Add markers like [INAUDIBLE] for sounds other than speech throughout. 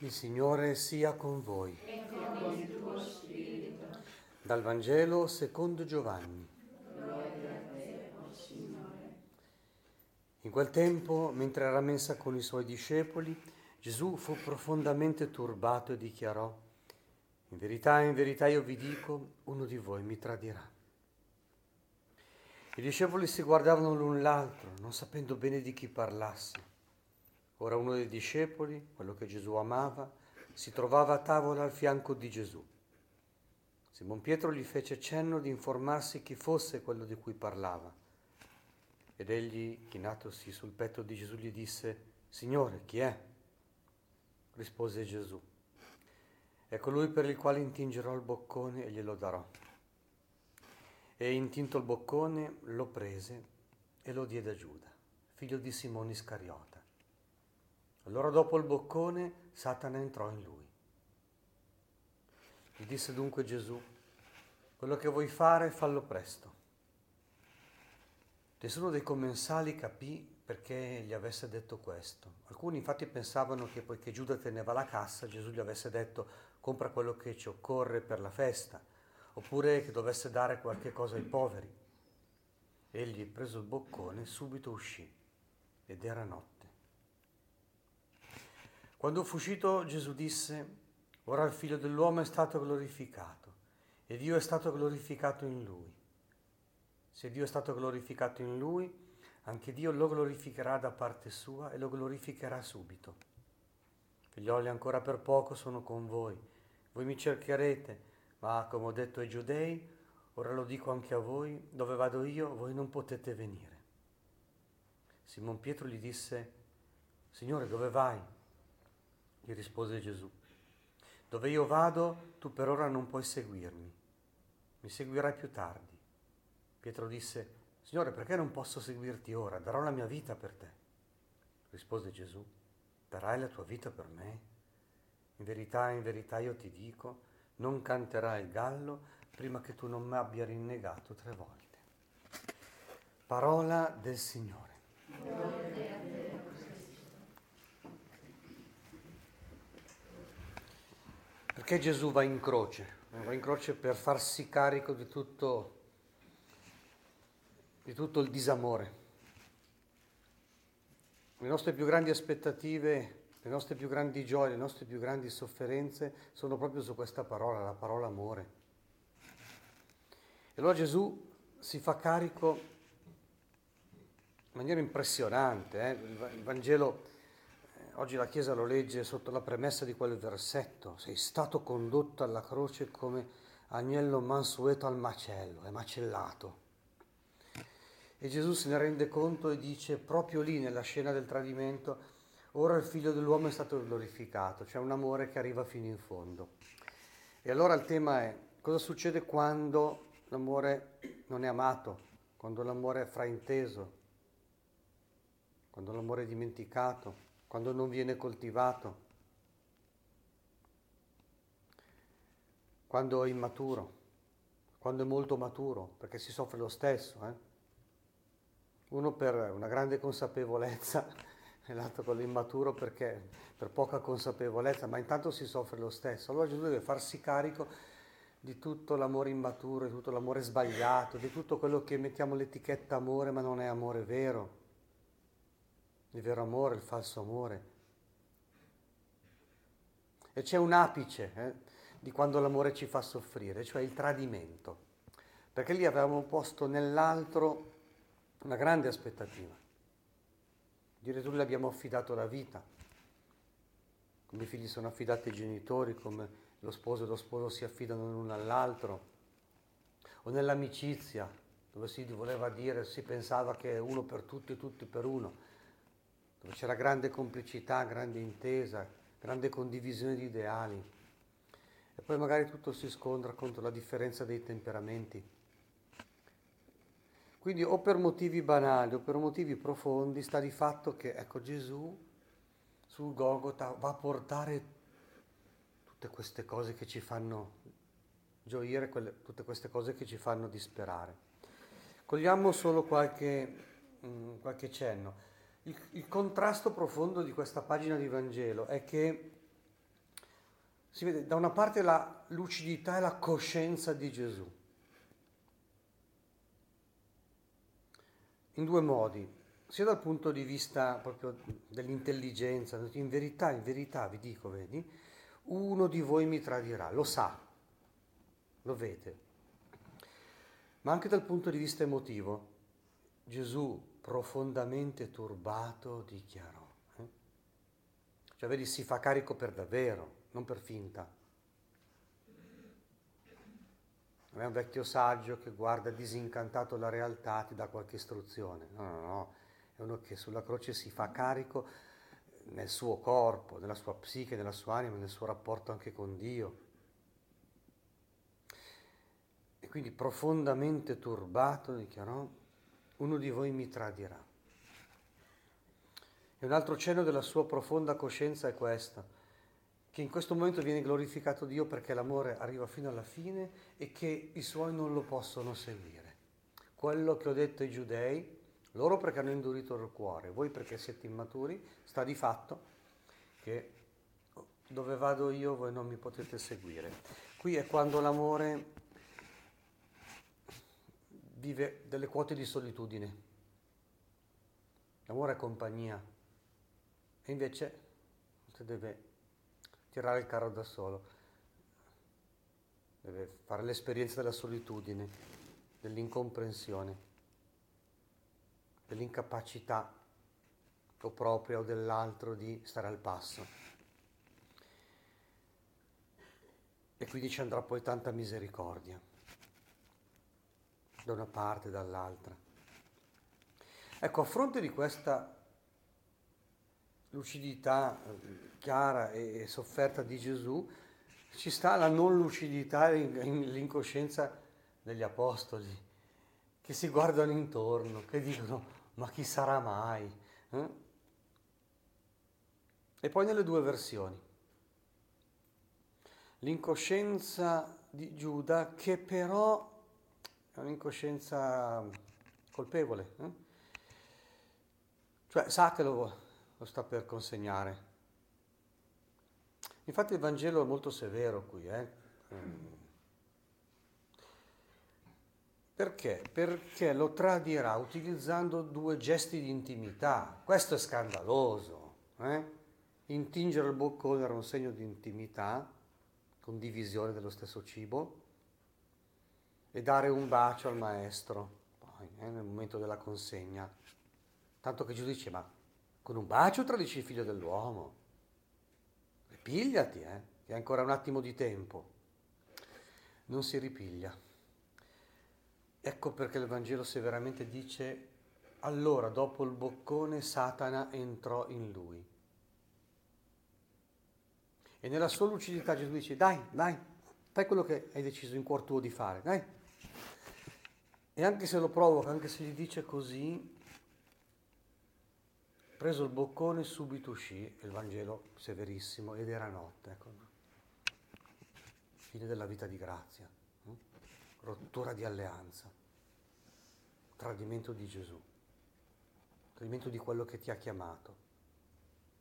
Il Signore sia con voi. e con il tuo spirito. Dal Vangelo secondo Giovanni. Gloria a te, Signore. In quel tempo, mentre era a messa con i suoi discepoli, Gesù fu profondamente turbato e dichiarò, in verità, in verità io vi dico, uno di voi mi tradirà. I discepoli si guardavano l'un l'altro, non sapendo bene di chi parlasse. Ora uno dei discepoli, quello che Gesù amava, si trovava a tavola al fianco di Gesù. Simon Pietro gli fece cenno di informarsi chi fosse quello di cui parlava. Ed egli, chinatosi sul petto di Gesù, gli disse, Signore, chi è? Rispose Gesù, è colui per il quale intingerò il boccone e glielo darò. E intinto il boccone lo prese e lo diede a Giuda, figlio di Simone Iscariota. Allora dopo il boccone Satana entrò in lui. Gli disse dunque Gesù, quello che vuoi fare fallo presto. Nessuno dei commensali capì perché gli avesse detto questo. Alcuni infatti pensavano che poiché Giuda teneva la cassa, Gesù gli avesse detto compra quello che ci occorre per la festa, oppure che dovesse dare qualche cosa ai poveri. Egli, preso il boccone, subito uscì ed era notte. Quando fu uscito Gesù disse, ora il figlio dell'uomo è stato glorificato e Dio è stato glorificato in lui. Se Dio è stato glorificato in lui, anche Dio lo glorificherà da parte sua e lo glorificherà subito. Figlioli, ancora per poco sono con voi. Voi mi cercherete, ma come ho detto ai giudei, ora lo dico anche a voi, dove vado io, voi non potete venire. Simon Pietro gli disse, Signore, dove vai? Gli rispose Gesù, dove io vado, tu per ora non puoi seguirmi, mi seguirai più tardi. Pietro disse, Signore, perché non posso seguirti ora? Darò la mia vita per te. Rispose Gesù, darai la tua vita per me? In verità, in verità io ti dico, non canterai il gallo prima che tu non mi abbia rinnegato tre volte. Parola del Signore. Perché Gesù va in croce? Va in croce per farsi carico di tutto, di tutto il disamore. Le nostre più grandi aspettative, le nostre più grandi gioie, le nostre più grandi sofferenze sono proprio su questa parola, la parola amore. E allora Gesù si fa carico in maniera impressionante. Eh? Il Vangelo, oggi la Chiesa lo legge sotto la premessa di quel versetto, sei stato condotto alla croce come agnello mansueto al macello, è macellato. E Gesù se ne rende conto e dice proprio lì nella scena del tradimento, ora il figlio dell'uomo è stato glorificato, c'è un amore che arriva fino in fondo. E allora il tema è cosa succede quando l'amore non è amato, quando l'amore è frainteso, quando l'amore è dimenticato, quando non viene coltivato, quando è immaturo, quando è molto maturo, perché si soffre lo stesso. Eh? Uno per una grande consapevolezza [LAUGHS] e l'altro con l'immaturo perché per poca consapevolezza, ma intanto si soffre lo stesso. Allora Gesù deve farsi carico di tutto l'amore immaturo, di tutto l'amore sbagliato, di tutto quello che mettiamo l'etichetta amore ma non è amore vero. Il vero amore, il falso amore. E c'è un apice eh, di quando l'amore ci fa soffrire, cioè il tradimento. Perché lì avevamo posto nell'altro una grande aspettativa. Addirittura gli abbiamo affidato la vita. Come i figli sono affidati ai genitori, come lo sposo e lo sposo si affidano l'uno all'altro. O nell'amicizia, dove si voleva dire, si pensava che uno per tutti e tutti per uno, dove c'era grande complicità, grande intesa, grande condivisione di ideali. E poi magari tutto si scontra contro la differenza dei temperamenti. Quindi o per motivi banali o per motivi profondi sta di fatto che ecco, Gesù sul Golgota va a portare tutte queste cose che ci fanno gioire, quelle, tutte queste cose che ci fanno disperare. Cogliamo solo qualche, mh, mm, qualche cenno. Il, il contrasto profondo di questa pagina di Vangelo è che Si vede da una parte la lucidità e la coscienza di Gesù. In due modi, sia dal punto di vista proprio dell'intelligenza, in verità, in verità vi dico, vedi, uno di voi mi tradirà, lo sa, lo vede. Ma anche dal punto di vista emotivo, Gesù profondamente turbato dichiarò. Eh? Cioè, vedi, si fa carico per davvero, non per finta. Non è un vecchio saggio che guarda disincantato la realtà, ti dà qualche istruzione. No, no, no. È uno che sulla croce si fa carico nel suo corpo, nella sua psiche, nella sua anima, nel suo rapporto anche con Dio. E quindi profondamente turbato dichiarò, uno di voi mi tradirà. E un altro cenno della sua profonda coscienza è questo, che in questo momento viene glorificato Dio perché l'amore arriva fino alla fine e che i suoi non lo possono seguire. Quello che ho detto ai giudei, loro perché hanno indurito il cuore, voi perché siete immaturi, sta di fatto che dove vado io voi non mi potete seguire. Qui è quando l'amore vive delle quote di solitudine. L'amore è compagnia e invece deve tirare il carro da solo, deve fare l'esperienza della solitudine, dell'incomprensione, dell'incapacità o propria o dell'altro di stare al passo. E quindi ci andrà poi tanta misericordia da una parte e dall'altra. Ecco, a fronte di questa lucidità eh, chiara e sofferta di Gesù, ci sta la non lucidità e l'incoscienza degli apostoli, che si guardano intorno, che dicono, ma chi sarà mai? Eh? E poi nelle due versioni. L'incoscienza di Giuda che però è un'incoscienza colpevole, eh? cioè sa che lo, lo sta per consegnare. Infatti il Vangelo è molto severo qui. Eh? Perché? Perché lo tradirà utilizzando due gesti di intimità. Questo è scandaloso. Eh? Intingere il boccone era un segno di intimità, condivisione dello stesso cibo e dare un bacio al maestro poi, eh, nel momento della consegna. Tanto che Gesù dice, ma con un bacio tradisci il figlio dell'uomo. Ripigliati, eh, che ancora un attimo di tempo. Non si ripiglia. Ecco perché il Vangelo severamente dice, allora dopo il boccone Satana entrò in lui. E nella sua lucidità Gesù dice, dai, dai, fai quello che hai deciso in cuor tuo di fare, dai, e anche se lo provoca, anche se gli dice così, preso il boccone subito uscì, il Vangelo severissimo, ed era notte. Ecco. Fine della vita di grazia, hm? rottura di alleanza, tradimento di Gesù, tradimento di quello che ti ha chiamato,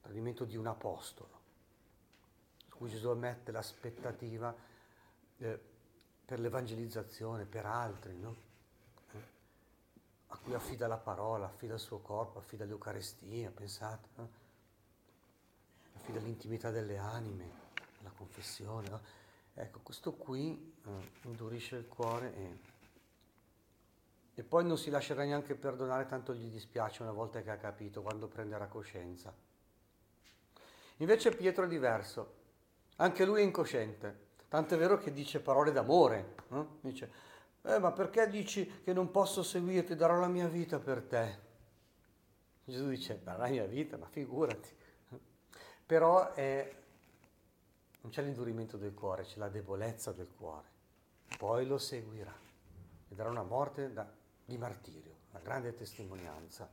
tradimento di un apostolo, su cui Gesù mette l'aspettativa eh, per l'evangelizzazione, per altri, no? A cui affida la parola, affida il suo corpo, affida l'Eucarestia, pensate, no? affida l'intimità delle anime, la confessione. No? Ecco, questo qui eh, indurisce il cuore e, e poi non si lascerà neanche perdonare, tanto gli dispiace una volta che ha capito, quando prenderà coscienza. Invece Pietro è diverso, anche lui è incosciente, tanto è vero che dice parole d'amore, no? dice eh, ma perché dici che non posso seguirti? Darò la mia vita per te. Gesù dice, darò la mia vita, ma figurati. Però è, non c'è l'indurimento del cuore, c'è la debolezza del cuore. Poi lo seguirà e darà una morte da, di martirio, una grande testimonianza.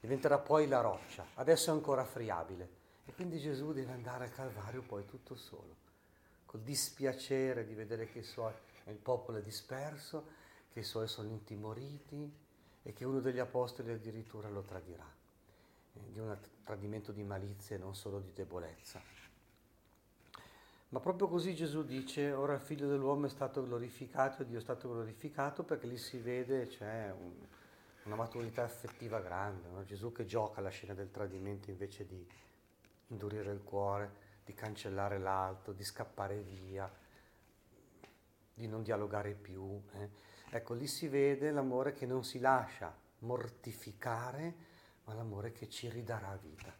Diventerà poi la roccia, adesso è ancora friabile. E quindi Gesù deve andare al Calvario poi tutto solo, col dispiacere di vedere che i suoi il popolo è disperso, che i suoi sono intimoriti e che uno degli apostoli addirittura lo tradirà, eh, di un tradimento di malizia e non solo di debolezza. Ma proprio così Gesù dice, ora il figlio dell'uomo è stato glorificato, Dio è stato glorificato, perché lì si vede c'è un, una maturità affettiva grande, no? Gesù che gioca la scena del tradimento invece di indurire il cuore, di cancellare l'alto, di scappare via, di non dialogare più. Eh? Ecco, lì si vede l'amore che non si lascia mortificare, ma l'amore che ci ridarà vita.